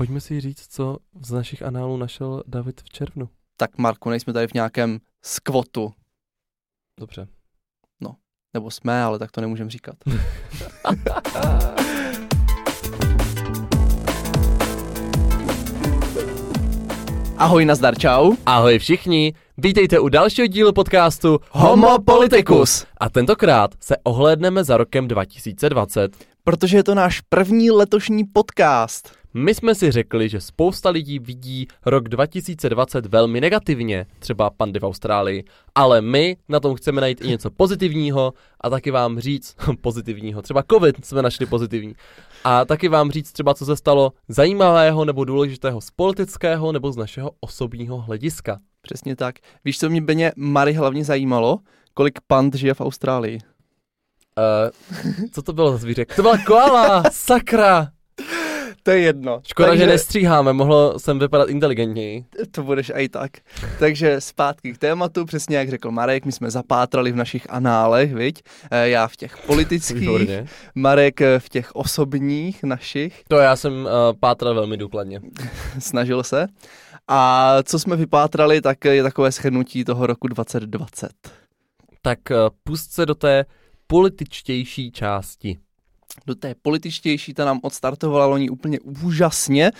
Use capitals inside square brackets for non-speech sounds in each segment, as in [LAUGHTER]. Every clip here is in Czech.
pojďme si říct, co z našich análů našel David v červnu. Tak Marku, nejsme tady v nějakém skvotu. Dobře. Nebo jsme, ale tak to nemůžeme říkat. [LAUGHS] Ahoj, nazdar, čau. Ahoj všichni, vítejte u dalšího dílu podcastu Homo Politicus. A tentokrát se ohlédneme za rokem 2020. Protože je to náš první letošní podcast. My jsme si řekli, že spousta lidí vidí rok 2020 velmi negativně, třeba pandy v Austrálii, ale my na tom chceme najít i něco pozitivního a taky vám říct [LAUGHS] pozitivního, třeba covid jsme našli pozitivní. A taky vám říct třeba, co se stalo zajímavého nebo důležitého z politického nebo z našeho osobního hlediska. Přesně tak. Víš, co mě Beně Mary hlavně zajímalo? Kolik pand žije v Austrálii? Uh, co to bylo za zvířek? To byla koala, sakra! [LAUGHS] To je jedno. Škoda, Takže... že nestříháme, mohlo jsem vypadat inteligentněji. To budeš i tak. Takže zpátky k tématu, přesně jak řekl Marek, my jsme zapátrali v našich análech, viď? Eh, já v těch politických, Výborně. Marek v těch osobních našich. To já jsem uh, pátral velmi důkladně. [LAUGHS] Snažil se. A co jsme vypátrali, tak je takové shrnutí toho roku 2020. Tak uh, pust se do té političtější části do té političtější, ta nám odstartovala loni úplně úžasně, e,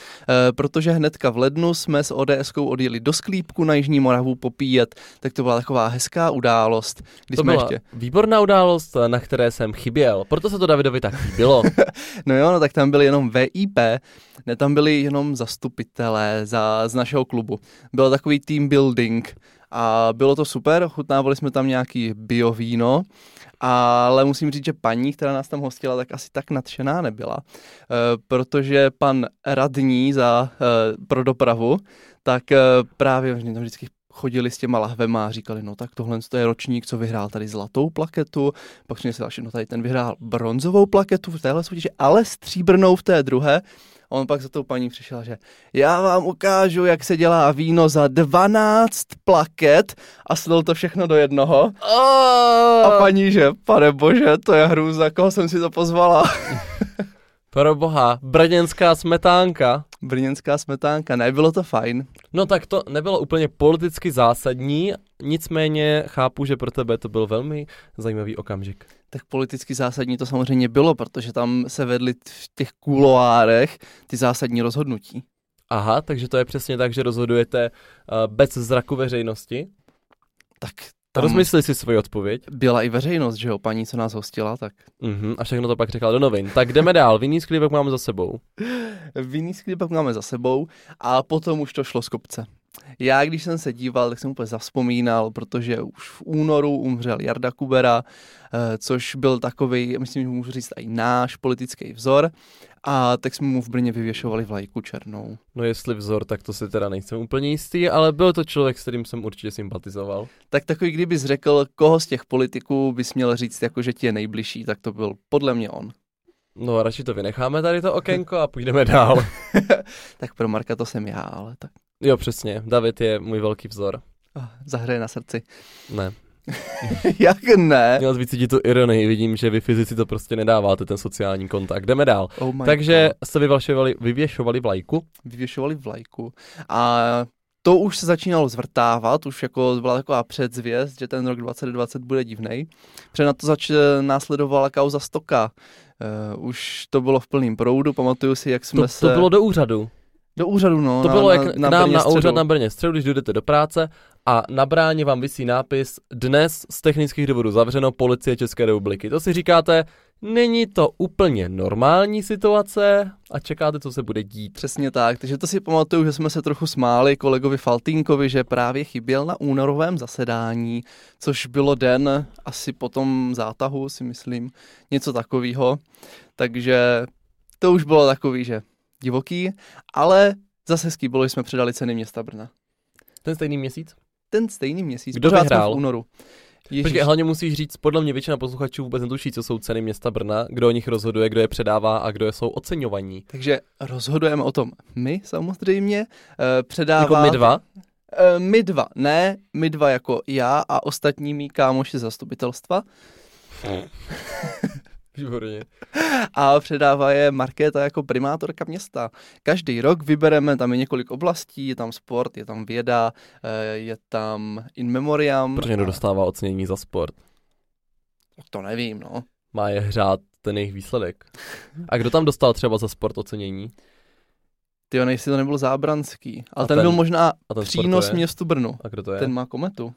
protože hnedka v lednu jsme s ODSkou odjeli do Sklípku na Jižní Moravu popíjet, tak to byla taková hezká událost. Kdy to jsme byla ještě... výborná událost, na které jsem chyběl, proto se to Davidovi tak líbilo. [LAUGHS] no jo, no tak tam byli jenom VIP, ne, tam byli jenom zastupitelé za, z našeho klubu. Byl takový team building a bylo to super, chutnávali jsme tam nějaký biovíno, ale musím říct, že paní, která nás tam hostila, tak asi tak nadšená nebyla, eh, protože pan radní za, eh, pro dopravu, tak eh, právě tam vždycky chodili s těma lahvema a říkali, no tak tohle je ročník, co vyhrál tady zlatou plaketu, pak si další, no tady ten vyhrál bronzovou plaketu v téhle soutěži, ale stříbrnou v té druhé on pak za tou paní přišel, že já vám ukážu, jak se dělá víno za 12 plaket a slil to všechno do jednoho. Oh. A paní, že pane bože, to je hrůza, koho jsem si to pozvala. [LAUGHS] Pro boha, brněnská smetánka. Brněnská smetánka, nebylo to fajn. No tak to nebylo úplně politicky zásadní, nicméně chápu, že pro tebe to byl velmi zajímavý okamžik tak politicky zásadní to samozřejmě bylo, protože tam se vedly v těch kuloárech ty zásadní rozhodnutí. Aha, takže to je přesně tak, že rozhodujete uh, bez zraku veřejnosti? Tak tam Rozmysli si svoji odpověď. Byla i veřejnost, že jo, paní, co nás hostila, tak. Uh-huh, a všechno to pak řekla do novin. Tak jdeme dál, vinný sklípek máme za sebou. vinný sklípek máme za sebou a potom už to šlo z kopce. Já, když jsem se díval, tak jsem úplně zaspomínal, protože už v únoru umřel Jarda Kubera, eh, což byl takový, myslím, že můžu říct i náš politický vzor. A tak jsme mu v Brně vyvěšovali vlajku černou. No jestli vzor, tak to si teda nejsem úplně jistý, ale byl to člověk, s kterým jsem určitě sympatizoval. Tak takový, kdybys řekl, koho z těch politiků bys měl říct, jako že ti je nejbližší, tak to byl podle mě on. No radši to vynecháme tady to okénko a půjdeme dál. [LAUGHS] tak pro Marka to jsem já, ale tak. Jo, přesně. David je můj velký vzor. Oh, zahraje na srdci. Ne. [LAUGHS] Jak ne? Měl vycítit tu ironii, vidím, že vy fyzici to prostě nedáváte, ten sociální kontakt. Jdeme dál. Oh Takže God. se vyvěšovali, vyvěšovali vlajku. Vyvěšovali vlajku. A to už se začínalo zvrtávat, už jako byla taková předzvěst, že ten rok 2020 bude divný. Před na to zač- následovala kauza Stoka. Uh, už to bylo v plném proudu, pamatuju si, jak jsme to, se... To bylo do úřadu. Do úřadu, no. To na, bylo jak na, k nám na úřad na Brně středu, když jdete do práce a na bráně vám vysí nápis Dnes z technických důvodů zavřeno policie České republiky. To si říkáte, není to úplně normální situace a čekáte, co se bude dít. Přesně tak, takže to si pamatuju, že jsme se trochu smáli kolegovi Faltínkovi, že právě chyběl na únorovém zasedání, což bylo den asi po tom zátahu, si myslím, něco takového. Takže to už bylo takový, že divoký, ale zase hezký bylo, že jsme předali ceny města Brna. Ten stejný měsíc? Ten stejný měsíc. Kdo vyhrál? v únoru. Ježiš. Počkej, hlavně musíš říct, podle mě většina posluchačů vůbec netuší, co jsou ceny města Brna, kdo o nich rozhoduje, kdo je předává a kdo je jsou oceňovaní. Takže rozhodujeme o tom my samozřejmě, uh, předává... Jako my dva? Uh, my dva, ne, my dva jako já a ostatní mý kámoši zastupitelstva. [LAUGHS] Výborně. A předává je Markéta jako primátorka města. Každý rok vybereme, tam je několik oblastí, je tam sport, je tam věda, eh, je tam in memoriam. Proč někdo dostává ocenění za sport? To nevím, no. Má je hřát ten jejich výsledek. A kdo tam dostal třeba za sport ocenění? Ty jestli to nebyl Zábranský. Ale A ten, ten- byl možná A ten přínos městu Brnu. A kdo to je? Ten má kometu.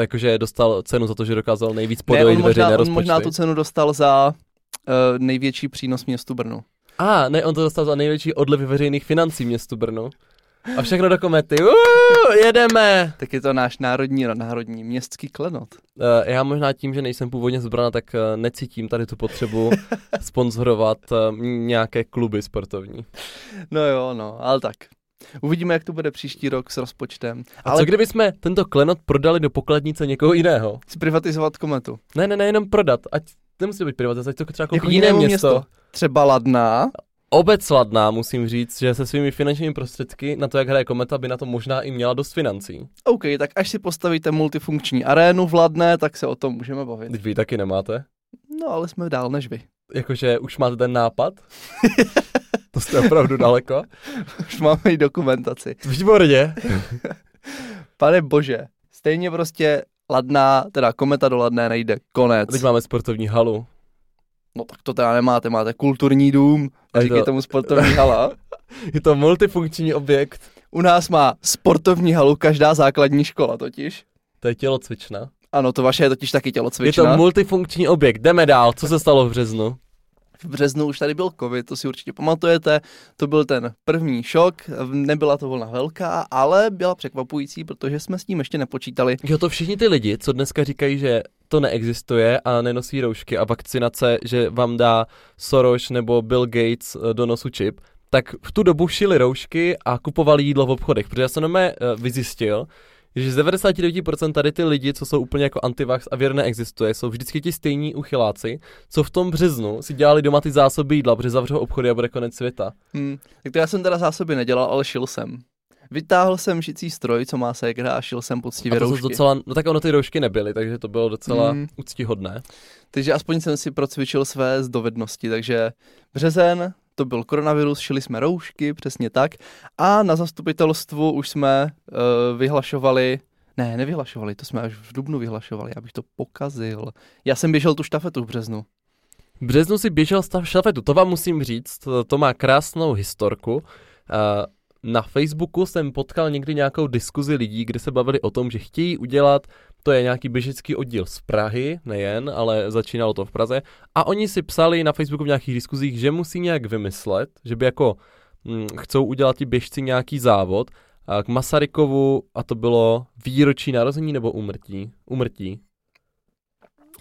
Jakože dostal cenu za to, že dokázal nejvíc Ne, podojit on možná, veřejné on rozpočty. možná tu cenu dostal za uh, největší přínos městu Brnu. A, ne, on to dostal za největší odliv veřejných financí městu Brno. A všechno do komety. Uuu, jedeme! Tak je to náš národní, národní městský klenot. Uh, já možná tím, že nejsem původně z Brna, tak uh, necítím tady tu potřebu [LAUGHS] sponzorovat uh, nějaké kluby sportovní. No jo, no, ale tak. Uvidíme, jak to bude příští rok s rozpočtem. A ale co kdyby jsme tento klenot prodali do pokladnice někoho jiného? zprivatizovat kometu. Ne, ne, ne, jenom prodat. Ať nemusí být privatizace, ať to třeba koupí Jako jiné město. město. Třeba Ladná. Obec Ladná, musím říct, že se svými finančními prostředky na to, jak hraje kometa, by na to možná i měla dost financí. OK, tak až si postavíte multifunkční arénu v Ladné, tak se o tom můžeme bavit. Teď vy taky nemáte. No, ale jsme dál než vy. Jakože už máte ten nápad? [LAUGHS] to jste opravdu daleko. Už máme i dokumentaci. Výborně. [LAUGHS] Pane bože, stejně prostě Ladná, teda kometa do Ladné nejde. Konec. Teď máme sportovní halu. No tak to teda nemáte, máte kulturní dům, A je říkej to- tomu sportovní hala. [LAUGHS] Je to multifunkční objekt. U nás má sportovní halu každá základní škola totiž. To je tělocvična. Ano, to vaše je totiž taky Je tělocvična. to multifunkční objekt. Jdeme dál. Co se stalo v březnu? V březnu už tady byl covid, to si určitě pamatujete. To byl ten první šok, nebyla to vlna velká, ale byla překvapující, protože jsme s tím ještě nepočítali. Jo, to všichni ty lidi, co dneska říkají, že to neexistuje a nenosí roušky a vakcinace, že vám dá Soros nebo Bill Gates eh, do nosu čip, tak v tu dobu šili roušky a kupovali jídlo v obchodech, protože já jsem uh, vyzjistil, že z 99% tady ty lidi, co jsou úplně jako antivax a věr neexistuje, jsou vždycky ti stejní uchyláci, co v tom březnu si dělali doma ty zásoby jídla, protože zavřou obchody a bude konec světa. Hmm. Tak to já jsem teda zásoby nedělal, ale šil jsem. Vytáhl jsem šicí stroj, co má ségra a šil jsem poctivě A to roušky. docela, no tak ono ty roušky nebyly, takže to bylo docela Mm. úctihodné. Takže aspoň jsem si procvičil své dovednosti, takže březen, to byl koronavirus, šili jsme roušky, přesně tak. A na zastupitelstvu už jsme uh, vyhlašovali, ne, nevyhlašovali, to jsme až v Dubnu vyhlašovali, abych to pokazil. Já jsem běžel tu štafetu v březnu. V březnu si běžel stav štafetu, to vám musím říct, to, to má krásnou historku. Na Facebooku jsem potkal někdy nějakou diskuzi lidí, kde se bavili o tom, že chtějí udělat, to je nějaký běžecký oddíl z Prahy, nejen, ale začínalo to v Praze, a oni si psali na Facebooku v nějakých diskuzích, že musí nějak vymyslet, že by jako hm, chcou udělat ti běžci nějaký závod, a k Masarykovu, a to bylo výročí narození nebo umrtí? Umrtí.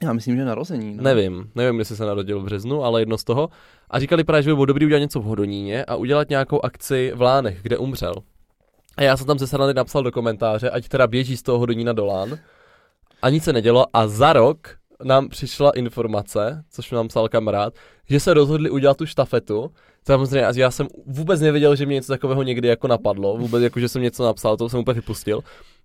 Já myslím, že narození. No. Nevím, nevím, jestli se narodil v březnu, ale jedno z toho. A říkali právě, že by bylo dobrý udělat něco v Hodoníně a udělat nějakou akci v Lánech, kde umřel. A já jsem tam ze srandy napsal do komentáře, ať teda běží z toho Hodonína do Lán. A nic se nedělo a za rok nám přišla informace, což mi nám psal kamarád, že se rozhodli udělat tu štafetu. Samozřejmě, já jsem vůbec nevěděl, že mě něco takového někdy jako napadlo, vůbec jako, že jsem něco napsal, to jsem úplně vypustil.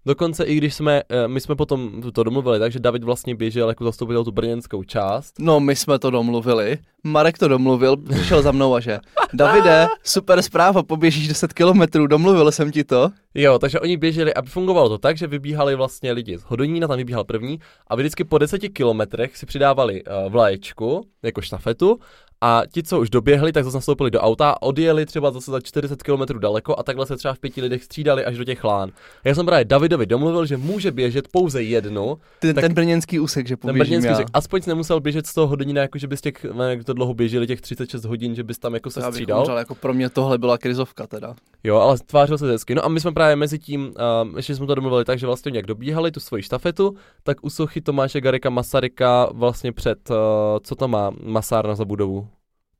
Dokonce i když jsme, eh, my jsme potom to domluvili, takže David vlastně běžel jako zastupitel tu brněnskou část. No, my jsme to domluvili. Marek to domluvil, přišel za mnou a že Davide, super zpráva, poběžíš 10 kilometrů, domluvil jsem ti to. Jo, takže oni běželi, aby fungovalo to tak, že vybíhali vlastně lidi z Hodonína, tam vybíhal první a vždycky po deseti kilometrech si přidávali uh, vlaječku, jako štafetu a ti, co už doběhli, tak zase nastoupili do auta a odjeli třeba zase za 40 km daleko a takhle se třeba v pěti lidech střídali až do těch lán. Já jsem právě Davidovi domluvil, že může běžet pouze jednu, Ten, Tak- ten brněnský úsek, že ten poběžím brněnský já. řek, aspoň nemusel běžet z toho Hodonína, jako že bys těch, ne, jak to dlouho běželi, těch 36 hodin, že bys tam jako se střídal. umřel, jako pro mě tohle byla krizovka teda. Jo, ale tvářil se hezky. No a my jsme právě mezi tím, uh, ještě jsme to domluvili tak, že vlastně jak dobíhali tu svoji štafetu, tak u sochy Tomáše Garika Masaryka vlastně před, uh, co to má, masárna za budovu?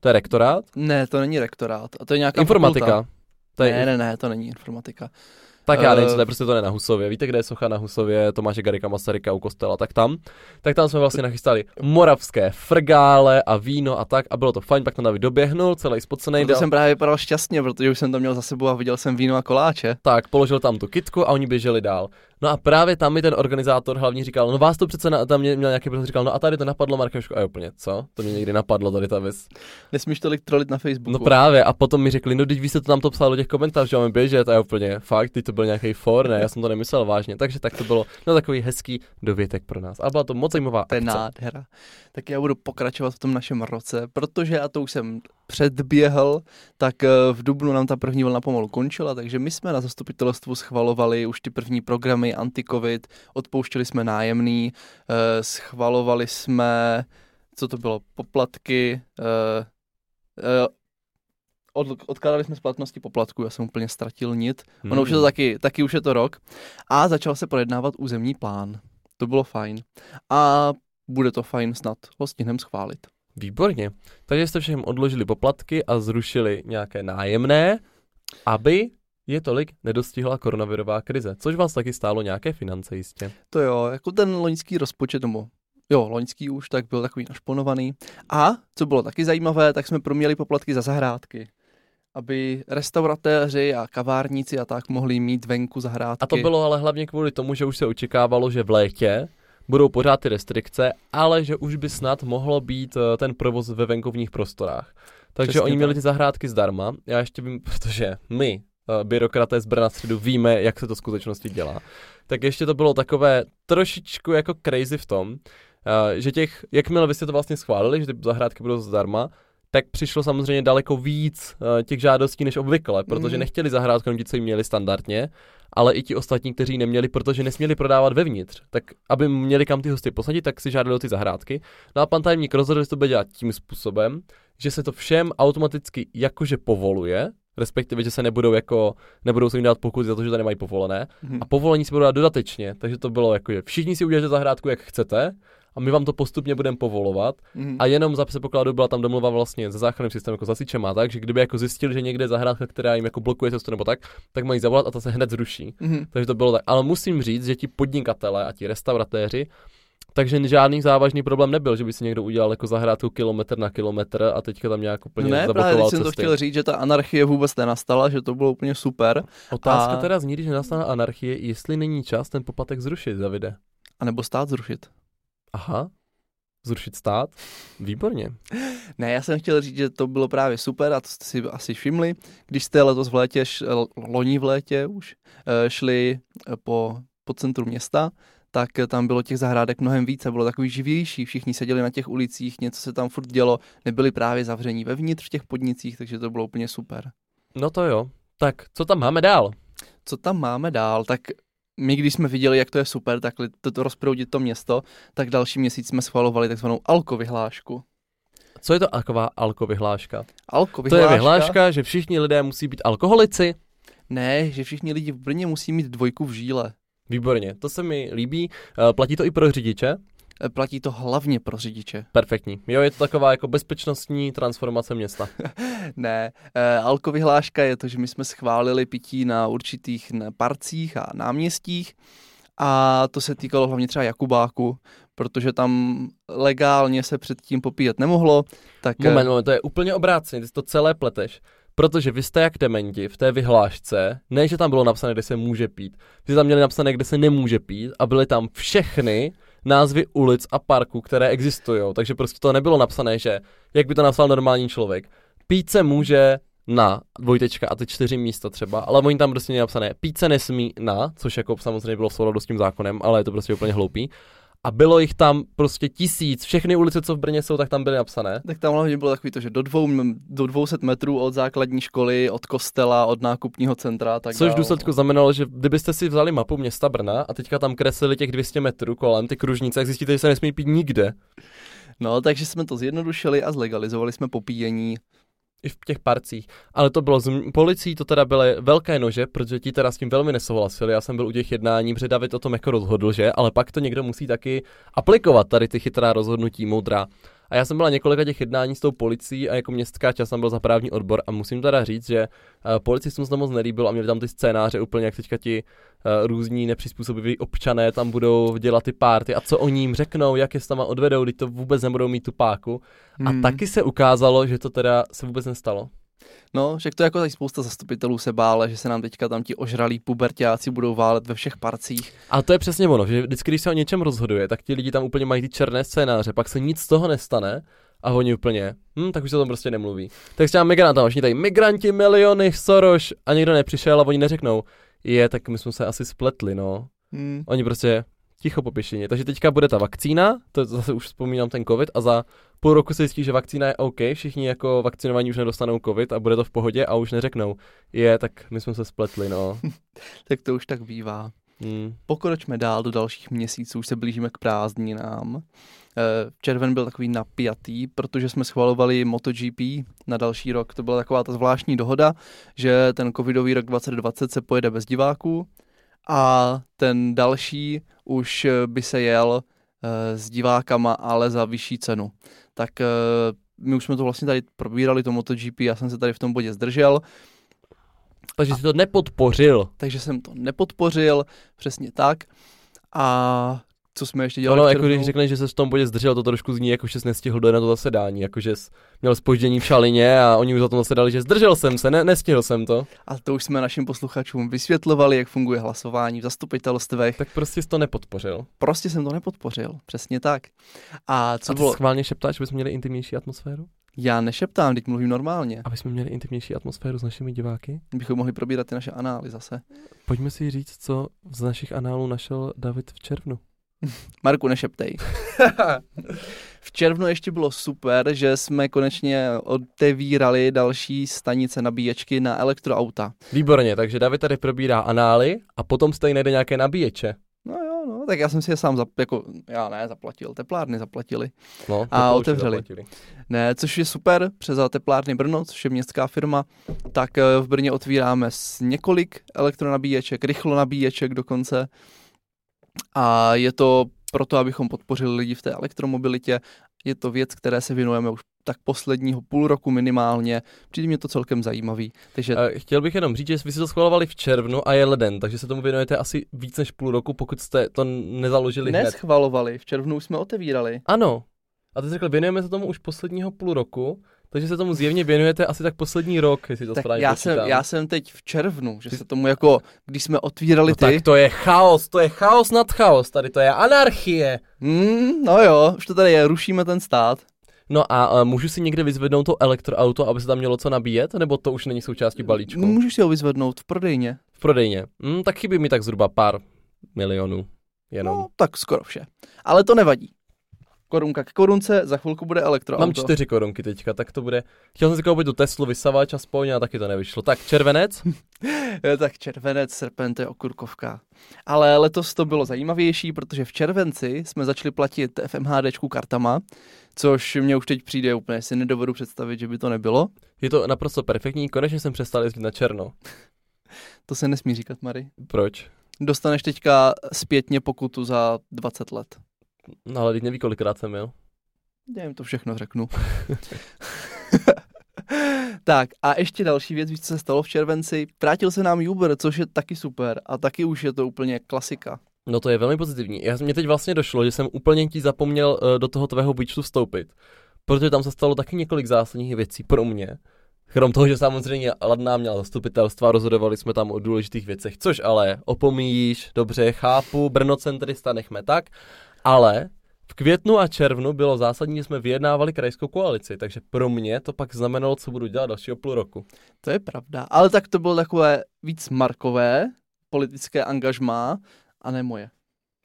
To je rektorát? Ne, to není rektorát. A to je nějaká Informatika. fakulta. To je, Ne, ne, ne, to není informatika. Tak já nevím, Eh. co to je, prostě to ne na Husově. Víte, kde je socha na Husově Tomáše Garika Masaryka u kostela? Tak tam. Tak tam jsme vlastně nachystali moravské frgále a víno a tak a bylo to fajn, pak tam David doběhnul, celý spocený. Proto jsem právě vypadal šťastně, protože už jsem tam měl za sebou a viděl jsem víno a koláče. Tak, položil tam tu kitku a oni běželi dál. No a právě tam mi ten organizátor hlavně říkal, no vás to přece na, tam mě, měl nějaký prostě říkal, no a tady to napadlo Markéšku a jo, úplně, co? To mě někdy napadlo tady ta věc. Nesmíš tolik trolit na Facebooku. No právě, a potom mi řekli, no teď vy jste to tam to psal do těch komentářů, že máme běžet a já úplně, fakt, teď to byl nějaký for, ne, já jsem to nemyslel vážně, takže tak to bylo, no takový hezký dovětek pro nás. A byla to moc zajímavá To je akce. nádhera. Tak já budu pokračovat v tom našem roce, protože já to už jsem předběhl, tak eh, v Dubnu nám ta první vlna pomalu končila, takže my jsme na zastupitelstvu schvalovali už ty první programy anti-covid, odpouštěli jsme nájemný, eh, schvalovali jsme, co to bylo, poplatky, eh, eh, od, odkládali jsme splatnosti poplatku, já jsem úplně ztratil nit. Hmm. Ono už je to taky, taky už je to rok. A začal se projednávat územní plán. To bylo fajn. A bude to fajn snad ho stihneme schválit. Výborně. Takže jste všem odložili poplatky a zrušili nějaké nájemné, aby je tolik nedostihla koronavirová krize, což vás taky stálo nějaké finance jistě. To jo, jako ten loňský rozpočet, nebo jo, loňský už, tak byl takový našponovaný. A, co bylo taky zajímavé, tak jsme proměli poplatky za zahrádky. Aby restauratéři a kavárníci a tak mohli mít venku zahrádky. A to bylo ale hlavně kvůli tomu, že už se očekávalo, že v létě budou pořád ty restrikce, ale že už by snad mohlo být eh, ten provoz ve venkovních prostorách. Takže Přesně oni měli tak. ty zahrádky zdarma. Já ještě vím, [LAUGHS] protože my, byrokraté z Brna středu, víme, jak se to v skutečnosti dělá. Tak ještě to bylo takové trošičku jako crazy v tom, eh, že těch, jakmile vy jste to vlastně schválili, že ty zahrádky budou zdarma, tak přišlo samozřejmě daleko víc uh, těch žádostí než obvykle, protože Mhm. nechtěli zahrádku jenom ti, co ji měli standardně, ale i ti ostatní, kteří neměli, protože nesměli prodávat vevnitř. Tak aby měli kam ty hosty posadit, tak si žádali o ty zahrádky. No a pan tajemník rozhodl, že to bude dělat tím způsobem, že se to všem automaticky jakože povoluje, respektive, že se nebudou jako, nebudou se jim dát pokuty za to, že to nemají povolené. Mhm. A povolení si budou dát dodatečně, takže to bylo jako, že všichni si uděláte zahrádku, jak chcete, a my vám to postupně budeme povolovat. Mhm. A jenom za předpokladu byla tam domluva vlastně se záchranným systémem jako zasičema, tak, že kdyby jako zjistili, že někde je zahrádka, která jim jako blokuje cestu nebo tak, tak mají zavolat a ta se hned zruší. Mhm. Takže to bylo tak. Ale musím říct, že ti podnikatele a ti restauratéři, takže žádný závažný problém nebyl, že by si někdo udělal jako zahrádku kilometr na kilometr a teďka tam nějak úplně ne, právě zablokoval teď jsem to cesty. chtěl říct, že ta anarchie vůbec nenastala, že to bylo úplně super. Otázka a- teda zní, když nenastane anarchie, jestli není čas ten poplatek zrušit, Davide. A nebo stát zrušit. Aha, zrušit stát? Výborně. Ne, já jsem chtěl říct, že to bylo právě super a to jste si asi všimli, když jste letos v létě, loni v létě už, eh, šli eh, po, po centru města, tak tam bylo těch zahrádek mnohem více, bylo takový živější, všichni seděli na těch ulicích, něco se tam furt dělo, nebyli právě zavření vevnitř v těch podnicích, takže to bylo úplně super. No to jo. Tak, co tam máme dál? Co tam máme dál, tak my, když jsme viděli, jak to je super, tak to, to rozproudit to město, tak další měsíc jsme schvalovali takzvanou alkovyhlášku. Co je to taková alkovyhláška? Alko To je vyhláška, že všichni lidé musí být alkoholici. Ne, že všichni lidi v Brně musí mít dvojku v žíle. Výborně, to se mi líbí. Eh, Platí to i pro řidiče? E, Platí to hlavně pro řidiče. Perfektní. Jo, je to taková jako bezpečnostní transformace města. [LAUGHS] Ne, e, alkovyhláška je to, že my jsme schválili pití na určitých parcích a náměstích a to se týkalo hlavně třeba Jakubáku, protože tam legálně se předtím popíjet nemohlo, tak Moment, moment, to je úplně obráceně, ty to celé pleteš. Protože vy jste jak dementi v té vyhlášce, ne, že tam bylo napsané, kde se může pít, vy jste tam měli napsané, kde se nemůže pít a byly tam všechny názvy ulic a parků, které existují. Takže prostě to nebylo napsané, že jak by to napsal normální člověk. Pít se může na dvojtečka a ty čtyři místa třeba, ale oni tam prostě měli napsané pít se nesmí na, což jako samozřejmě bylo v souladu s tím zákonem, ale je to prostě úplně hloupý. A bylo jich tam prostě tisíc, všechny ulice, co v Brně jsou, tak tam byly napsané. tak tam hlavně bylo takový to, že do, dvou, do 200 metrů od základní školy, od kostela, od nákupního centra, tak Což v důsledku znamenalo, že kdybyste si vzali mapu města Brna a teďka tam kreslili těch 200 metrů kolem ty kružnice, tak zjistíte, že se nesmí pít nikde. No, takže jsme to zjednodušili a zlegalizovali jsme popíjení. I v těch parcích. Ale to bylo z policií, to teda byly velké nože, protože ti teda s tím velmi nesouhlasili. Já jsem byl u těch jednání, protože David o tom jako rozhodl, že? Ale pak to někdo musí taky aplikovat, tady ty chytrá rozhodnutí, moudrá. A já jsem byla několika těch jednání s tou policií a jako městská čas jsem byl za právní odbor a musím teda říct, že uh, policistům se to moc nelíbilo a měli tam ty scénáře úplně jak teďka ti uh, různí nepřizpůsobiví občané tam budou dělat ty párty a co oni jim řeknou, jak je s tama odvedou, když to vůbec nebudou mít tu páku. A Hmm. taky se ukázalo, že to teda se vůbec nestalo. No, že to jako tady spousta zastupitelů se bála, že se nám teďka tam ti ožralí pubertáci budou válet ve všech parcích. A to je přesně ono, že vždycky, když se o něčem rozhoduje, tak ti lidi tam úplně mají ty černé scénáře, pak se nic z toho nestane a oni úplně, hm, tak už se o tom prostě nemluví. Tak třeba migranta, všichni tady, migranti, miliony, Soros a nikdo nepřišel a oni neřeknou, je, tak my jsme se asi spletli, no. Hmm. Oni prostě ticho po pěšině. Takže teďka bude ta vakcína, to zase už vzpomínám ten covid a za půl roku se zjistí, že vakcína je OK, všichni jako vakcinovaní už nedostanou covid a bude to v pohodě a už neřeknou, je, tak my jsme se spletli, no. [LAUGHS] tak to už tak bývá. Hmm. Pokročme dál do dalších měsíců, už se blížíme k prázdninám. Eh, červen byl takový napjatý, protože jsme schvalovali MotoGP na další rok. To byla taková ta zvláštní dohoda, že ten covidový rok 2020 se pojede bez diváků a ten další už eh, by se jel eh, s divákama, ale za vyšší cenu. Tak my už jsme to vlastně tady probírali, to MotoGP, já jsem se tady v tom bodě zdržel. Takže jsi to nepodpořil. Takže jsem to nepodpořil, přesně tak. A co jsme ještě dělali. No, jako když řekneš, že se v tom bodě zdržel, to trošku zní, jako že nestihl do na to zasedání, jako že měl spoždění v šalině a oni už za to zasedali, že zdržel jsem se, ne, nestihl jsem to. A to už jsme našim posluchačům vysvětlovali, jak funguje hlasování v zastupitelstvech. Tak prostě jsi to nepodpořil. Prostě jsem to nepodpořil, přesně tak. A co a ty bylo? schválně šeptáš, že jsme měli intimnější atmosféru? Já nešeptám, teď mluvím normálně. Aby jsme měli intimnější atmosféru s našimi diváky? Bychom mohli probírat ty naše anály zase. Pojďme si říct, co z našich análů našel David v červnu. [LAUGHS] Marku, nešeptej. [LAUGHS] v červnu ještě bylo super, že jsme konečně otevírali další stanice nabíječky na elektroauta. Výborně, takže David tady probírá anály a potom se tady najde nějaké nabíječe. No jo, no, tak já jsem si je sám, zap, jako, já ne, zaplatil, teplárny zaplatili. No, a otevřeli. Zaplatili. Ne, což je super, přes teplárny Brno, což je městská firma, tak eh, v Brně otvíráme s několik elektronabíječek, rychlo nabíječek dokonce. A je to proto, abychom podpořili lidi v té elektromobilitě. Je to věc, které se věnujeme už tak posledního půl roku minimálně. Přijde mě to celkem zajímavý. Takže... Chtěl bych jenom říct, že vy si to schvalovali v červnu a je leden, takže se tomu věnujete asi víc než půl roku, pokud jste to nezaložili hned. Neschvalovali, v červnu už jsme otevírali. Ano. A ty jsi řekl, věnujeme se tomu už posledního půl roku, takže se tomu zjevně věnujete asi tak poslední rok, jestli to tak správně já jsem, já jsem teď v červnu, že se tomu jako, když jsme otvírali no ty... tak to je chaos, to je chaos nad chaos, tady to je anarchie. Mm, no jo, už to tady je, rušíme ten stát. No a uh, můžu si někde vyzvednout to elektroauto, aby se tam mělo co nabíjet, nebo to už není součástí balíčku? Můžu si ho vyzvednout v prodejně. V prodejně. Mm, tak chybí mi tak zhruba pár milionů. Jenom. No, tak skoro vše. Ale to nevadí korunka k korunce, za chvilku bude elektroauto. Mám čtyři korunky teďka, tak to bude. Chtěl jsem si koupit tu Teslu vysavač aspoň, a taky to nevyšlo. Tak červenec? [LAUGHS] tak červenec, srpen, to je okurkovka. Ale letos to bylo zajímavější, protože v červenci jsme začali platit FMHDčku kartama, což mě už teď přijde úplně, si nedovedu představit, že by to nebylo. Je to naprosto perfektní, konečně jsem přestal jezdit na černo. to se nesmí říkat, Mary. Proč? Dostaneš teďka zpětně pokutu za 20 let. No ale teď neví, kolikrát jsem měl. Já jim to všechno řeknu. [LAUGHS] [LAUGHS] tak a ještě další věc, víš, co se stalo v červenci. Vrátil se nám Uber, což je taky super a taky už je to úplně klasika. No to je velmi pozitivní. Já, mě teď vlastně došlo, že jsem úplně ti zapomněl uh, do toho tvého výčtu vstoupit. Protože tam se stalo taky několik zásadních věcí pro mě. Krom toho, že samozřejmě Ladná měla zastupitelstva, rozhodovali jsme tam o důležitých věcech, což ale opomíjíš, dobře, chápu, Brno centrista nechme tak, ale v květnu a červnu bylo zásadní, že jsme vyjednávali krajskou koalici, takže pro mě to pak znamenalo, co budu dělat dalšího půl roku. To je pravda, ale tak to bylo takové víc markové politické angažmá a ne moje.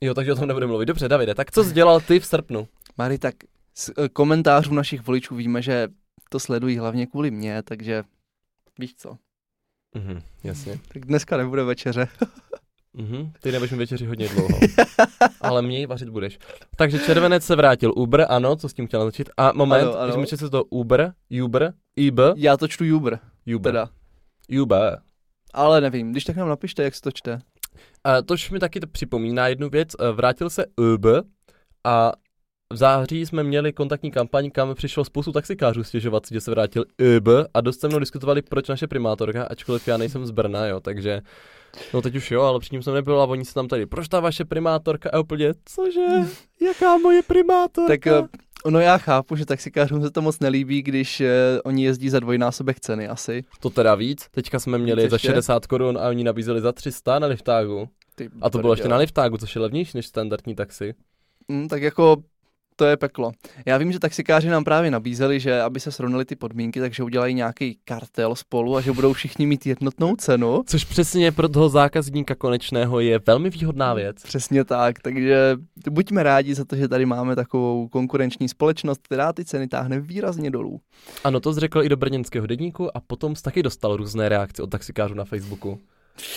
Jo, takže o tom nebudeme mluvit. Dobře, Davide, tak co jsi dělal ty v srpnu? Mari, tak z eh, komentářů našich voličů víme, že to sledují hlavně kvůli mně, takže víš co. Mhm, jasně. Tak dneska nebude večeře. [LAUGHS] Mhm, ty nebudeš mi večeři hodně dlouho. [LAUGHS] Ale mě vařit budeš. Takže červenec se vrátil. Uber, ano, co s tím chtěl začít? A moment, ano, ano. když se to Uber, Uber, Uber. Já to čtu Uber. Uber. Teda. Uber. Ale nevím, když tak nám napište, jak se to čte. Uh, tož mi taky to připomíná jednu věc. Uh, vrátil se Uber a v září jsme měli kontaktní kampaň, kam přišlo spoustu taxikářů stěžovat si, že se vrátil Uber a dost se mnou diskutovali, proč naše primátorka, ačkoliv já nejsem z Brna, jo, takže No teď už jo, ale předtím jsem nebyl a oni se tam tady, proč ta vaše primátorka? A úplně, cože? Jaká moje primátorka? Tak eh, No já chápu, že taxikářům se to moc nelíbí, když eh, oni jezdí za dvojnásobek ceny asi. To teda víc. Teďka jsme měli Víc za ještě? 60 korun a oni nabízeli za 300 na liftágu. Ty A to bylo ještě brďo. na liftágu, což je levnější než standardní taxi. Mm, tak jako to je peklo. Já vím, že taxikáři nám právě nabízeli, že aby se srovnali ty podmínky, takže udělají nějaký kartel spolu a že budou všichni mít jednotnou cenu. Což přesně pro toho zákazníka konečného je velmi výhodná věc. Přesně tak, takže buďme rádi za to, že tady máme takovou konkurenční společnost, která ty ceny táhne výrazně dolů. Ano, to řekl i do brněnského denníku a potom taky dostal různé reakce od taxikářů na Facebooku.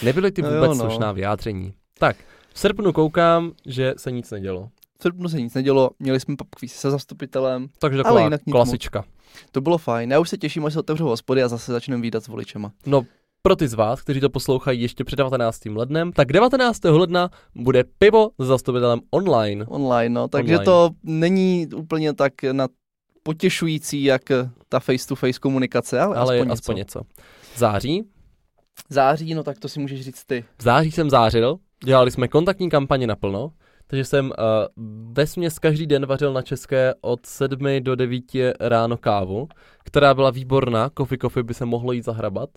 Nebyly ty No vůbec jo, no. slušná vyjádření. Tak, v srpnu koukám, že se nic nedělo. V srpnu se nic nedělo, měli jsme pubquiz se zastupitelem, Takže Ale taková jinak nic klasička. to bylo fajn. Já už se těším, až se otevřou hospody a zase začneme výdat s voličema. No, pro ty z vás, kteří to poslouchají ještě před 19. lednem, tak 19. ledna bude pivo s zastupitelem online. Online, no, takže Online. to není úplně tak na potěšující, jak ta face-to-face komunikace, ale, Ale aspoň, aspoň něco. něco. Září, Září, no tak to si můžeš říct ty. v září jsem zářil, dělali jsme kontaktní kampaně naplno, takže jsem uh, ve směs každý den vařil na české od 7 do 9 ráno kávu, která byla výborná, kofi kofi by se mohlo jít zahrabat.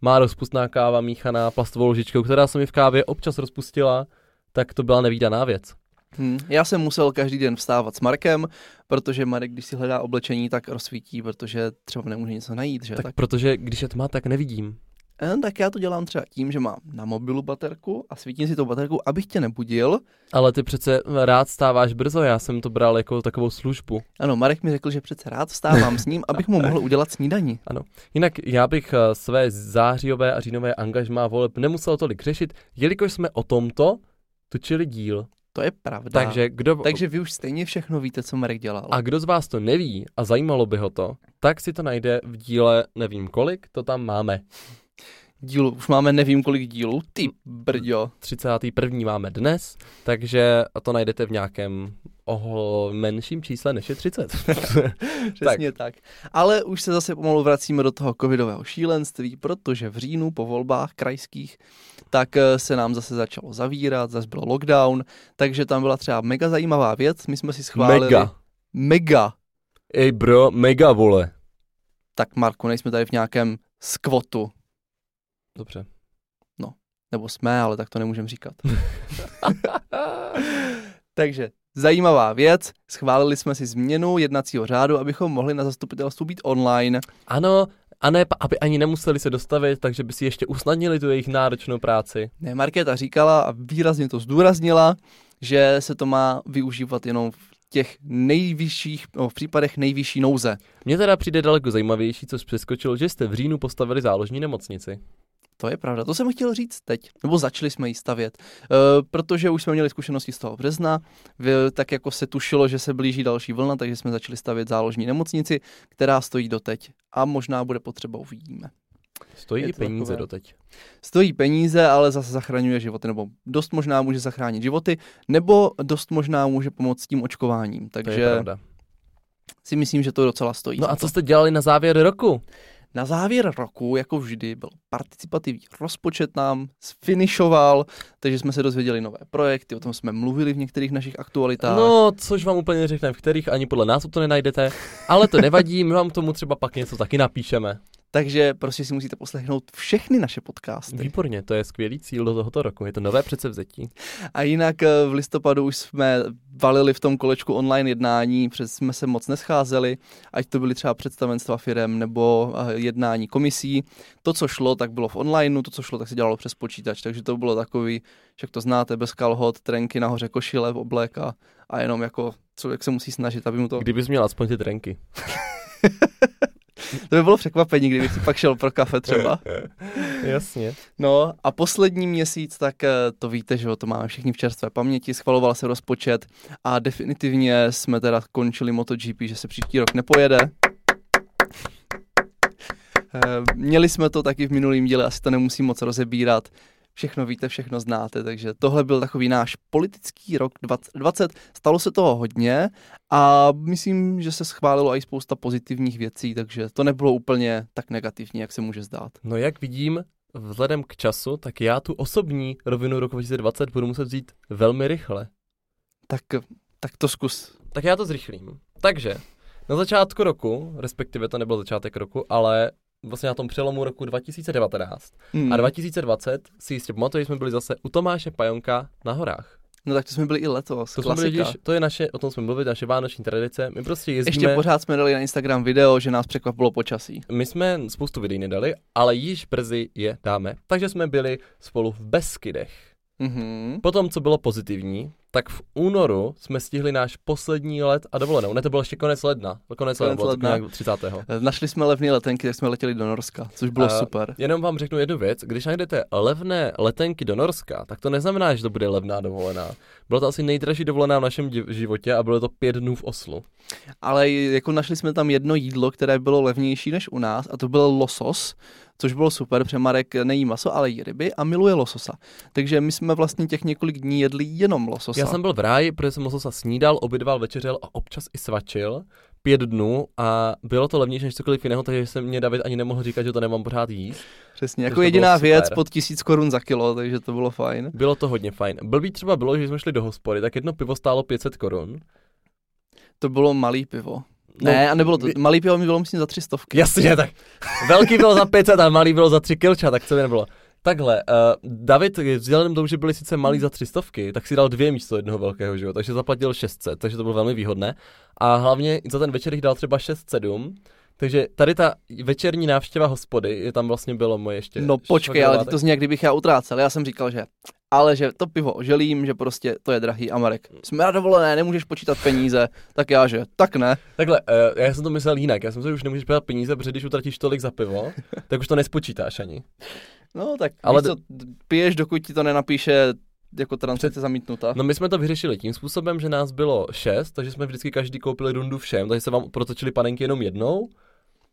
Má rozpustná káva míchaná plastovou ložičkou, která se mi v kávě občas rozpustila, tak to byla nevýdaná věc. Hm. Já jsem musel každý den vstávat s Markem, protože Marek, když si hledá oblečení, tak rozsvítí, protože třeba nemůže něco najít, že? Tak, tak protože když je tma, tak nevidím. Eh, tak já to dělám třeba tím, že mám na mobilu baterku a svítím si tou baterku, abych tě nebudil. Ale ty přece rád stáváš brzo, já jsem to bral jako takovou službu. Ano, Marek mi řekl, že přece rád vstávám s ním, [LAUGHS] abych mu mohl udělat snídani. Jinak já bych eh, své zářijové a říjnové angažmá voleb nemusel tolik řešit, jelikož jsme o tomto točili díl. To je pravda. Takže kdo, Takže vy už stejně všechno víte, co Marek dělal. a kdo z vás to neví a zajímalo by ho to, tak si to najde v díle nevím kolik, to tam máme. Dílu, už máme nevím kolik dílů, ty brďo. 31. máme dnes, takže to najdete v nějakém oho, menším čísle než je 30. [LAUGHS] Přesně tak. tak. Ale už se zase pomalu vracíme do toho covidového šílenství, protože v říjnu po volbách krajských tak eh, se nám zase začalo zavírat, zase byl lockdown, takže tam byla třeba mega zajímavá věc, my jsme si schválili... Mega. Mega. Ej bro, mega vole. Tak Marku, nejsme tady v nějakém skvotu. Dobře. Nebo jsme, ale tak to nemůžeme říkat. [LAUGHS] [LAUGHS] Takže zajímavá věc, schválili jsme si změnu jednacího řádu, abychom mohli na zastupitelstvu být online. Ano, a ne, aby ani nemuseli se dostavit, takže by si ještě usnadnili tu jejich náročnou práci. Ne, Markéta říkala a výrazně to zdůraznila, že se to má využívat jenom v těch nejvyšších, no, v případech nejvyšší nouze. Mně teda přijde daleko zajímavější, co přeskočil, že jste v říjnu postavili záložní nemocnici. To je pravda, to jsem chtěl říct teď, nebo začali jsme ji stavět, e, protože už jsme měli zkušenosti z toho března, tak jako se tušilo, že se blíží další vlna, takže jsme začali stavět záložní nemocnici, která stojí doteď a možná bude potřeba, uvidíme. Stojí i peníze takové. doteď. Stojí peníze, ale zase zachraňuje životy, nebo dost možná může zachránit životy, nebo dost možná může pomoct s tím očkováním, To je takže pravda. si myslím, že to docela stojí. No a co jste dělali na závěr roku? Na závěr roku, jako vždy, byl participativní rozpočet nám finišoval, takže jsme se dozvěděli nové projekty, o tom jsme mluvili v některých našich aktualitách. No, což vám úplně neřekneme, v kterých ani podle nás to nenajdete, ale to nevadí, my vám k tomu třeba pak něco taky napíšeme. Takže prostě si musíte poslechnout všechny naše podcasty. Výborně, to je skvělý cíl do tohoto roku, je to nové předsevzetí. A jinak eh, v listopadu už jsme valili v tom kolečku online jednání, přes jsme se moc nescházeli, ať to byly třeba představenstva firem nebo eh, jednání komisí. To, co šlo, tak bylo v onlineu, to, co šlo, tak se dělalo přes počítač, takže to bylo takový, jak to znáte, bez kalhot, trenky nahoře, košile, oblek a, a jenom jako, jak se musí snažit, aby mu to... Kdybys měl aspoň ty trenky. [LAUGHS] To by bylo překvapení, kdybych si pak šel pro kafe třeba. [LAUGHS] Jasně. No a poslední měsíc, tak eh, to víte, že to máme všichni v čerstvé paměti, schvaloval se rozpočet a definitivně jsme teda končili MotoGP, že se příští rok nepojede. Eh, Měli jsme to taky v minulém díle, asi to nemusím moc rozebírat. Všechno víte, všechno znáte, takže tohle byl takový náš politický rok 2020. Stalo se toho hodně a myslím, že se schválilo i spousta pozitivních věcí, takže to nebylo úplně tak negativní, jak se může zdát. No jak vidím, vzhledem k času, tak já tu osobní rovinu roku 2020 budu muset vzít velmi rychle. Tak, tak to zkus. Tak já to zrychlím. Takže, na začátku roku, respektive to nebyl začátek roku, ale vlastně na tom přelomu roku 2019 Hmm. a 2020 si jistě pamatuju, že jsme byli zase u Tomáše Pajonka na horách. No tak to jsme byli i letos, To, jsme klasika. byli, když, to je naše, o tom jsme mluvili, naše vánoční tradice. My prostě jezdíme, Ještě pořád jsme dali na Instagram video, že nás překvapilo počasí. my jsme spoustu videí nedali, ale již brzy je dáme. Takže jsme byli spolu v Beskydech. Mhm. Potom, co bylo pozitivní, tak v únoru jsme stihli náš poslední let a dovolenou. Ne, to bylo ještě konec ledna. Konec, ledna, to ledna. nějak 30. Našli jsme levné letenky, tak jsme letěli do Norska, což bylo A super. Jenom vám řeknu jednu věc. Když najdete levné letenky do Norska, tak to neznamená, že to bude levná dovolená. Bylo to asi nejdražší dovolená v našem životě a bylo to pět dnů v Oslu. Ale jako našli jsme tam jedno jídlo, které bylo levnější než u nás a to byl losos, což bylo super, protože Marek nejí maso, ale jí ryby a miluje lososa. Takže my jsme vlastně těch několik dní jedli jenom lososa. Já jsem byl v ráji, protože jsem lososa snídal, obědval, večeřel a občas i svačil. Pět dnů a bylo to levnější než cokoliv jiného, takže jsem mě David ani nemohl říkat, že to nemám pořád jíst. Přesně, jako jediná věc pod tisíc korun za kilo, takže to bylo fajn. Bylo to hodně fajn. Blbý třeba bylo, že jsme šli do hospody, tak jedno pivo stálo 500 korun. To bylo malý pivo. No, ne, a nebylo to, malý pivo mi bylo myslím za tři stovky. Jasně, tak velký bylo za 500 a malý bylo za 3 kilča, tak co by nebylo. Takhle, uh, David, vzhledem k tomu, že byli sice malý za 300, tak si dal dvě místo jednoho velkého, že jo, takže zaplatil 600, takže to bylo velmi výhodné. A hlavně za ten večer jich dal třeba 6-7, takže tady ta večerní návštěva hospody, je tam vlastně bylo moje ještě... No počkej, ale ty to zní, jak kdybych já utrácel. Já jsem říkal, že ale že to pivo oželím, že prostě to je drahý a Marek, jsme na dovolené, nemůžeš počítat peníze, tak já, že tak ne. Takhle, uh, já jsem to myslel jinak, já jsem si už nemůžeš brát peníze, protože když utratíš tolik za pivo, [LAUGHS] tak už to nespočítáš ani. No tak Ale ale víš co, piješ, dokud ti to nenapíše jako transakce zamítnuta. No my jsme to vyřešili tím způsobem, že nás bylo šest, takže jsme vždycky každý koupili rundu všem, takže se vám protočili panenky jenom jednou.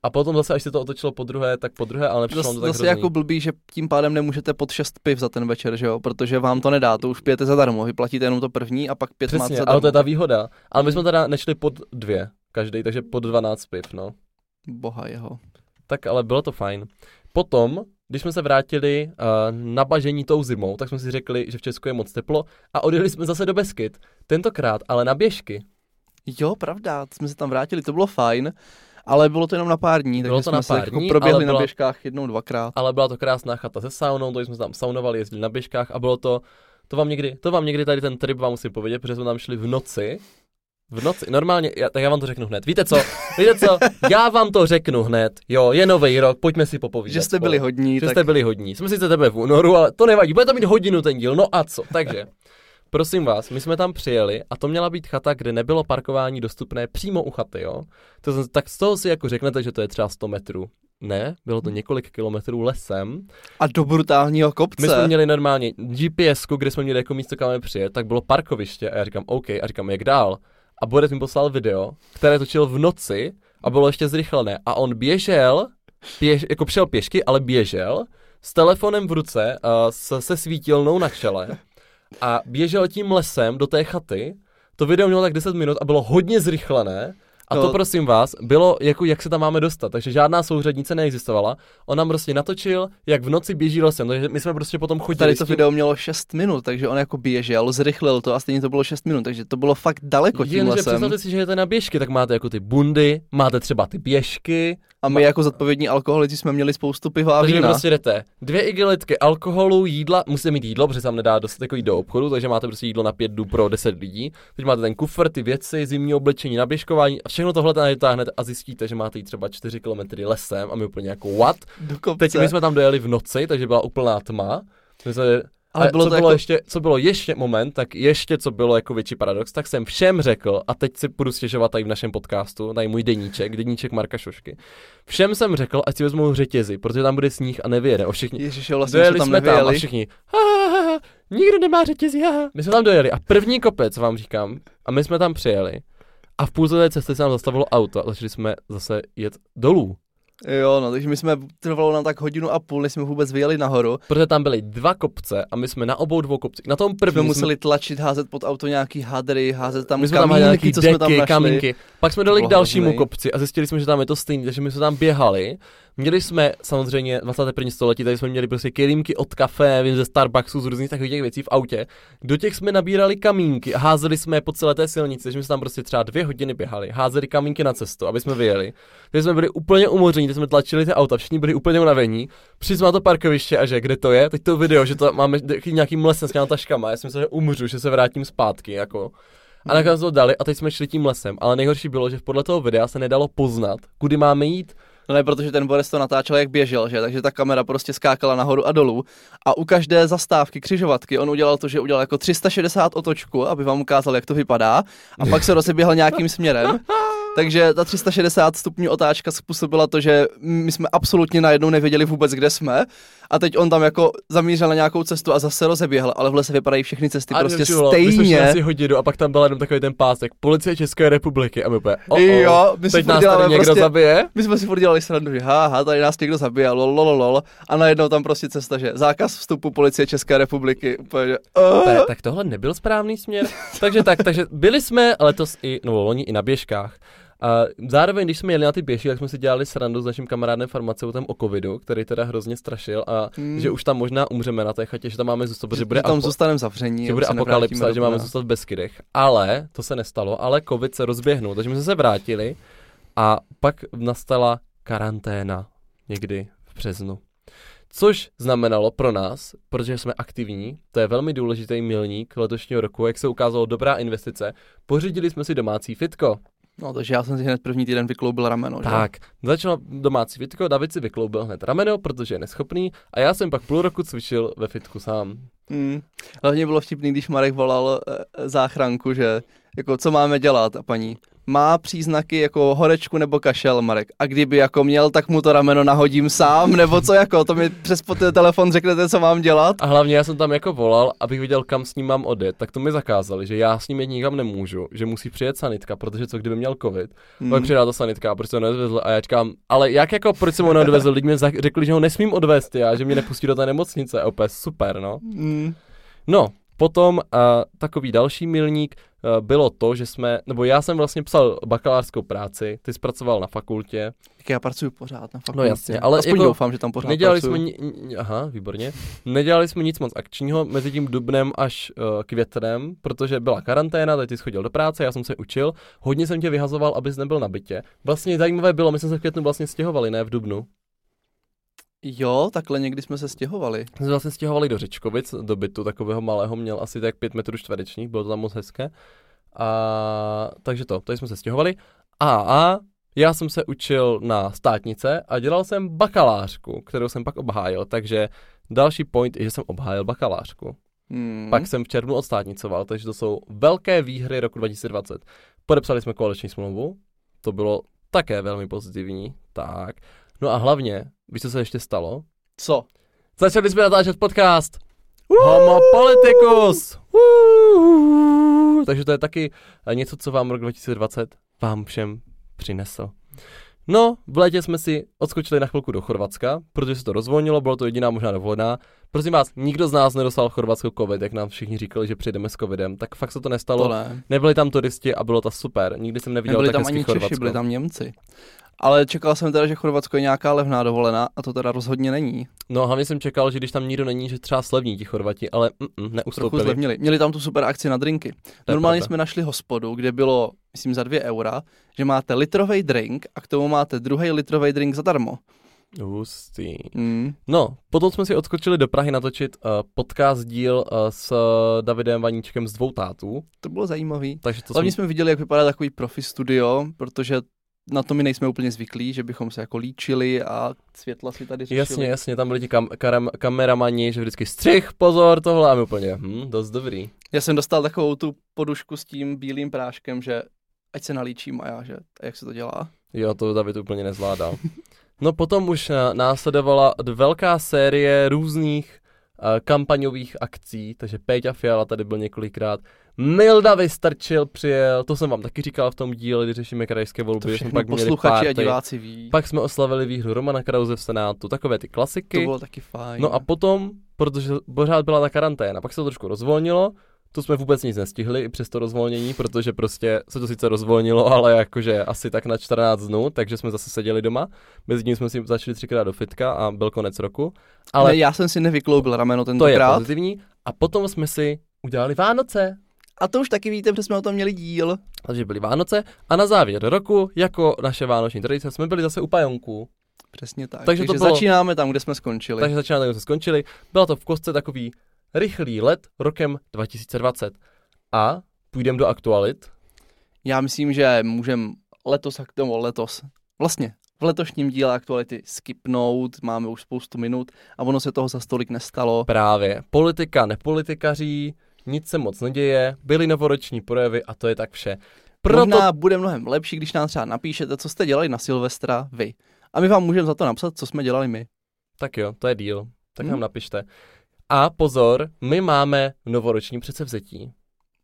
A potom zase, až se to otočilo po druhé, tak po druhé, ale nepřišlo Zase, to tak zase hrozný. jako blbý, že tím pádem nemůžete pod šest piv za ten večer, že jo? Protože vám to nedá, to už pijete zadarmo, vy platíte jenom to první a pak pět máte Přesně, zadarmo. ale to je ta výhoda. Ale my jsme teda nešli pod dvě, každý, takže pod 12 piv, no. Boha jeho. Tak ale bylo to fajn. Potom, když jsme se vrátili uh, na bažení tou zimou, tak jsme si řekli, že v Česku je moc teplo a odjeli jsme zase do Beskyt. Tentokrát, ale na běžky. Jo, pravda, jsme se tam vrátili, to bylo fajn, ale bylo to jenom na pár dní, takže Bylo to jsme na se pár jako dní, proběhli ale na byla- běžkách jednou, dvakrát. ale byla to krásná chata se saunou, to jsme tam saunovali, jezdili na běžkách a bylo to, to vám někdy, to vám někdy tady ten trip vám musím povědět, protože jsme tam šli v noci, v noci, normálně, já, tak já vám to řeknu hned. Víte co? Víte co? Já vám to řeknu hned. Jo, je nový rok, pojďme si popovídat. Že jste byli hodní, Že tak jste byli hodní. Jsme sice tebe v únoru, ale to nevadí, bude to mít hodinu ten díl, no a co? Takže, prosím vás, my jsme tam přijeli a to měla být chata, kde nebylo parkování dostupné přímo u chaty, jo? To, jsem- tak z toho si jako řeknete, že to je třeba 100 metrů. Ne, bylo to několik kilometrů lesem. a do brutálního kopce. My jsme měli normálně GPS, kde jsme měli jako místo, kam přijet, tak bylo parkoviště a já říkám OK a říkám, jak dál? A Boris mi poslal video, které točil v noci a bylo ještě zrychlené a on běžel, běž, jako přijel pěšky, ale běžel s telefonem v ruce, uh, se, se svítilnou na čele a běžel tím lesem do té chaty. To video mělo tak 10 minut a bylo hodně zrychlené. A to No. prosím vás, bylo jako jak se tam máme dostat, takže žádná souřadnice neexistovala. On nám prostě natočil, jak v noci běží lesem, takže my jsme prostě potom chodili Tady to tím, video mělo 6 minut, takže on jako běžel, zrychlil to a stejně to bylo 6 minut, takže to bylo fakt daleko tím Jenže lesem. představte si, že jdete na běžky, tak máte jako ty bundy, máte třeba ty běžky, A my jako zodpovědní alkoholici jsme měli spoustu piva a takže vína. prostě jdete dvě igelitky alkoholu, jídla, musíte mít jídlo, protože tam nedá dost jako jít do obchodu, takže máte prostě jídlo na pět dnů pro 10 lidí. Teď máte ten kufr, ty věci, zimní oblečení, naběžkování a všechno tohle tam natáhnete a zjistíte, že máte jít třeba 4 km lesem a my úplně jako what? Teď my jsme tam dojeli v noci, takže byla úplná tma. My jsme, Ale bylo co to bylo jako- ještě, co bylo ještě moment, tak ještě co bylo jako větší paradox, tak jsem všem řekl, a teď si budu stěžovat tady v našem podcastu, tady můj deníček, deníček Marka Šošky. Všem jsem řekl, ať si vezmou řetězy, protože tam bude sníh a nevyjede. O všichni, Ježiš, vlastně jsme dojeli tam jsme tam a všichni, ha, ha, ha, nikdo nemá řetězy, ha. ha. My jsme tam dojeli a první kopec, vám říkám, a my jsme tam přijeli. A v půlce té cesty se nám zastavilo auto a začali jsme zase jet dolů. Jo, no, takže my jsme, trvalo nám tak hodinu a půl, než jsme vůbec vyjeli nahoru. Protože tam byly dva kopce a my jsme na obou dvou kopcích. Na tom Jsme prvním museli tlačit, házet pod auto nějaký hadry, házet tam my jsme tam kamínky, nějaký co jsme tam deky, našli. kamínky. Pak jsme dali k dalšímu kopci a zjistili jsme, že tam je to stejný, takže my jsme tam běhali. Měli jsme samozřejmě 21. století, tady jsme měli prostě kelímky od kafe, vím, ze Starbucksu, z různých takových těch věcí v autě. Do těch jsme nabírali kamínky a házeli jsme je po celé té silnici, takže jsme tam prostě třeba dvě hodiny běhali, házeli kamínky na cestu, aby jsme vyjeli. Takže jsme byli úplně umoření, jsme tlačili ty auta, všichni byli úplně unavení. Přišli jsme na to parkoviště a že kde to je? Teď to video, že to máme nějakým lesem s těma taškama, já jsem myslel, že umřu, že se vrátím zpátky, jako. A nakonec to dali a teď jsme šli tím lesem, ale nejhorší bylo, že podle toho videa se nedalo poznat, kudy máme jít, No ne, protože ten Boris to natáčel, jak běžel, že? Takže ta kamera prostě skákala nahoru a dolů. A u každé zastávky křižovatky on udělal to, že udělal jako 360 otočku, aby vám ukázal, jak to vypadá. A pak se rozeběhl nějakým směrem. [LAUGHS] Takže ta 360 stupňů otáčka způsobila to, že my jsme absolutně najednou nevěděli vůbec, kde jsme. A teď on tam jako zamířil na nějakou cestu a zase rozeběhl, ale v lese vypadají všechny cesty a prostě čulo, stejně. My jsme si hodinu a pak tam byl jenom takový ten pásek. Policie České republiky a my úplně, oh, oh, jo, my teď nás tady někdo prostě, zabije. My jsme si furt dělali srandu, že ha, tady nás někdo zabije, lol, lol, lol, a najednou tam prostě cesta, že zákaz vstupu Policie České republiky. Úplně, uh. tak, tak tohle nebyl správný směr. takže tak, takže byli jsme letos i, no loni i na běžkách. A zároveň, když jsme jeli na ty běžky, tak jsme si dělali srandu s naším kamarádem farmaceutem o covidu, který teda hrozně strašil a hmm. že už tam možná umřeme na té chatě, že tam máme zůstat, že bude tam apo- zůstaneme zavření. Že bude apokalypsa, že máme zůstat v Beskydech. Ale to se nestalo, ale covid se rozběhnul, takže jsme se vrátili a pak nastala karanténa někdy v březnu. Což znamenalo pro nás, protože jsme aktivní, to je velmi důležitý milník letošního roku, jak se ukázalo dobrá investice, pořídili jsme si domácí fitko. No, takže já jsem si hned první týden vykloubil rameno. Tak, že? začal domácí fitko, David si vykloubil hned rameno, protože je neschopný a já jsem pak půl roku cvičil ve fitku sám. Hmm. Hlavně bylo vtipný, když Marek volal e, záchranku, že jako co máme dělat a paní, má příznaky jako horečku nebo kašel, Marek. A kdyby jako měl, tak mu to rameno nahodím sám, nebo co jako, to mi přes telefon řeknete, co mám dělat. A hlavně já jsem tam jako volal, abych viděl, kam s ním mám odjet, tak to mi zakázali, že já s ním jít nikam nemůžu, že musí přijet sanitka, protože co kdyby měl covid. Hmm. Pak přijela ta sanitka a proč se ho neodvezl a já říkám, ale jak jako, proč jsem ho neodvezl, lidi mi řekli, že ho nesmím odvést já, že mě nepustí do té nemocnice, opět super, no. Hmm. No, Potom uh, takový další milník bylo to, že jsme, nebo já jsem vlastně psal bakalářskou práci, ty zpracoval na fakultě. Tak já pracuji pořád na fakultě. No jasně, ale Aspoň jako, doufám, že tam pořád nedělali pracuji. jsme, ni, aha, výborně. Nedělali jsme nic moc akčního mezi tím dubnem až uh, květnem, protože byla karanténa, teď jsi chodil do práce, já jsem se učil. Hodně jsem tě vyhazoval, abys nebyl na bytě. Vlastně zajímavé bylo, my jsme se v květnu vlastně stěhovali, ne v dubnu. Jo, takhle někdy jsme se stěhovali. Jsme se vlastně stěhovali do Řečkovic, do bytu takového malého, měl asi tak 5 metrů čtverečních, bylo to tam moc hezké. A, takže to, tady jsme se stěhovali. A, a já jsem se učil na státnice a dělal jsem bakalářku, kterou jsem pak obhájil, takže další point je, že jsem obhájil bakalářku. Hmm. Pak jsem v červnu odstátnicoval, takže to jsou velké výhry roku 2020. Podepsali jsme koaliční smlouvu, to bylo také velmi pozitivní, tak. No a hlavně, víš, co se ještě stalo? Co? Začali jsme natáčet podcast. Homo Politicus. Takže to je taky něco, co vám rok 2020 vám všem přinesl. No, v létě jsme si odskočili na chvilku do Chorvatska, protože se to rozvolnilo, bylo to jediná možná dovolená. Prosím vás, nikdo z nás nedostal Chorvatsko covid, jak nám všichni říkali, že přijdeme s covidem, tak fakt se to nestalo. To ne. Nebyli tam turisti a bylo to super. Nikdy jsem neviděl Nebyli tak tam ani Chorvatsko. Češi, byli tam Němci. Ale čekal jsem teda, že Chorvatsko je nějaká levná dovolená a to teda rozhodně není. No hlavně jsem čekal, že když tam nikdo není, že třeba slevní ti Chorvati, ale mm, neustoupili. Trochu zlevnili. Měli tam tu super akci na drinky. Normálně jsme našli hospodu, kde bylo, myslím, za dvě eura, že máte litrový drink a k tomu máte druhý litrový drink zadarmo. Hustý. Mm. No, potom jsme si odskočili do Prahy natočit uh, podcast díl uh, s uh, Davidem Vaníčkem z dvou tátů. To bylo zajímavý. Takže to Hlavně jsme... jsme viděli, jak vypadá takový profi studio, protože na to my nejsme úplně zvyklí, že bychom se jako líčili a světla si tady řešili. Jasně, jasně, tam byli ti kam, karam, kameramani, že vždycky střih, pozor, tohle a my úplně, hm, dost dobrý. Já jsem dostal takovou tu podušku s tím bílým práškem, že ať se nalíčím a já, že a jak se to dělá. Jo, to David úplně nezvládal. [LAUGHS] no potom už eh, následovala velká série různých uh, kampaňových akcí, takže Péťa Fiala tady byl několikrát, Milda vystrčil, přijel, to jsem vám taky říkal v tom díle, kdy řešíme krajské volby. To jsme pak měli party. a diváci ví. Pak jsme oslavili výhru Romana Krauze v Senátu, takové ty klasiky. To bylo taky fajn. No a potom, protože pořád byla ta karanténa, pak se to trošku rozvolnilo, to jsme vůbec nic nestihli i přes to rozvolnění, protože prostě se to sice rozvolnilo, ale jakože asi tak na 14 dnů, takže jsme zase seděli doma. Mezi tím jsme si začali třikrát do fitka a byl konec roku. Ale ne, já jsem si nevykloubil rameno tentokrát. To je pozitivní. A potom jsme si udělali Vánoce. A to už taky víte, protože jsme o tom měli díl. Takže byly Vánoce a na závěr roku, jako naše vánoční tradice, jsme byli zase u pajonku. Přesně tak. Takže, takže to bylo, začínáme tam, kde jsme skončili. Takže začínáme tam, kde jsme skončili. Bylo to v kostce takový rychlý let rokem 2020. A půjdeme do aktualit. Já myslím, že můžeme letos, nebo letos, vlastně v letošním díle aktuality skipnout, máme už spoustu minut a ono se toho za stolik nestalo. Právě. Politika nepolitikaří, nic se moc neděje, byly novoroční projevy a to je tak vše. Proto... Možná bude mnohem lepší, když nám třeba napíšete, co jste dělali na Silvestra vy. A my vám můžeme za to napsat, co jsme dělali my. Tak jo, to je díl. Tak hmm. nám napište. A pozor, my máme novoroční předsevzetí.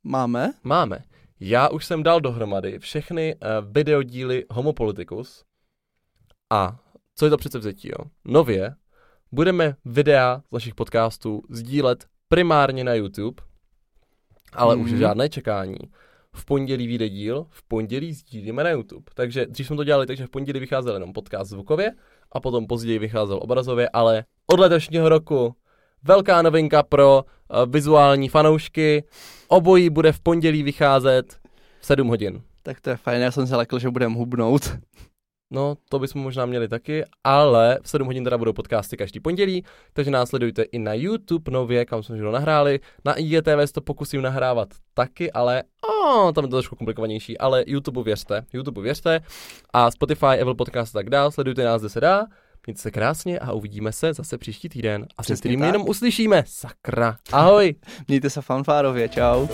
Máme? Máme. Já už jsem dal dohromady všechny uh, videodíly Homopoliticus. A co je to předsevzetí, jo? Nově budeme videa z našich podcastů sdílet primárně na YouTube, ale mm. už mhm. žádné čekání. V pondělí vyjde díl, v pondělí sdílíme na YouTube. Takže dřív jsme to dělali takže v pondělí vycházel jenom podcast zvukově a potom později vycházel obrazově, ale od letošního roku velká novinka pro uh, vizuální fanoušky. Obojí bude v pondělí vycházet v 7 hodin. Tak to je fajn, já jsem se lekl, že budeme hubnout. No, to bychom možná měli taky, ale v 7 hodin teda budou podcasty každý pondělí, takže následujte i na YouTube nově, kam jsme to nahráli. Na IGTV to pokusím nahrávat taky, ale oh, tam je to trošku komplikovanější, ale YouTube věřte, YouTube věřte a Spotify, Apple Podcast a tak dál, sledujte nás, kde se dá. Mějte se krásně a uvidíme se zase příští týden. A se kterým jenom uslyšíme. Sakra. Ahoj. [LAUGHS] Mějte se fanfárově. Čau.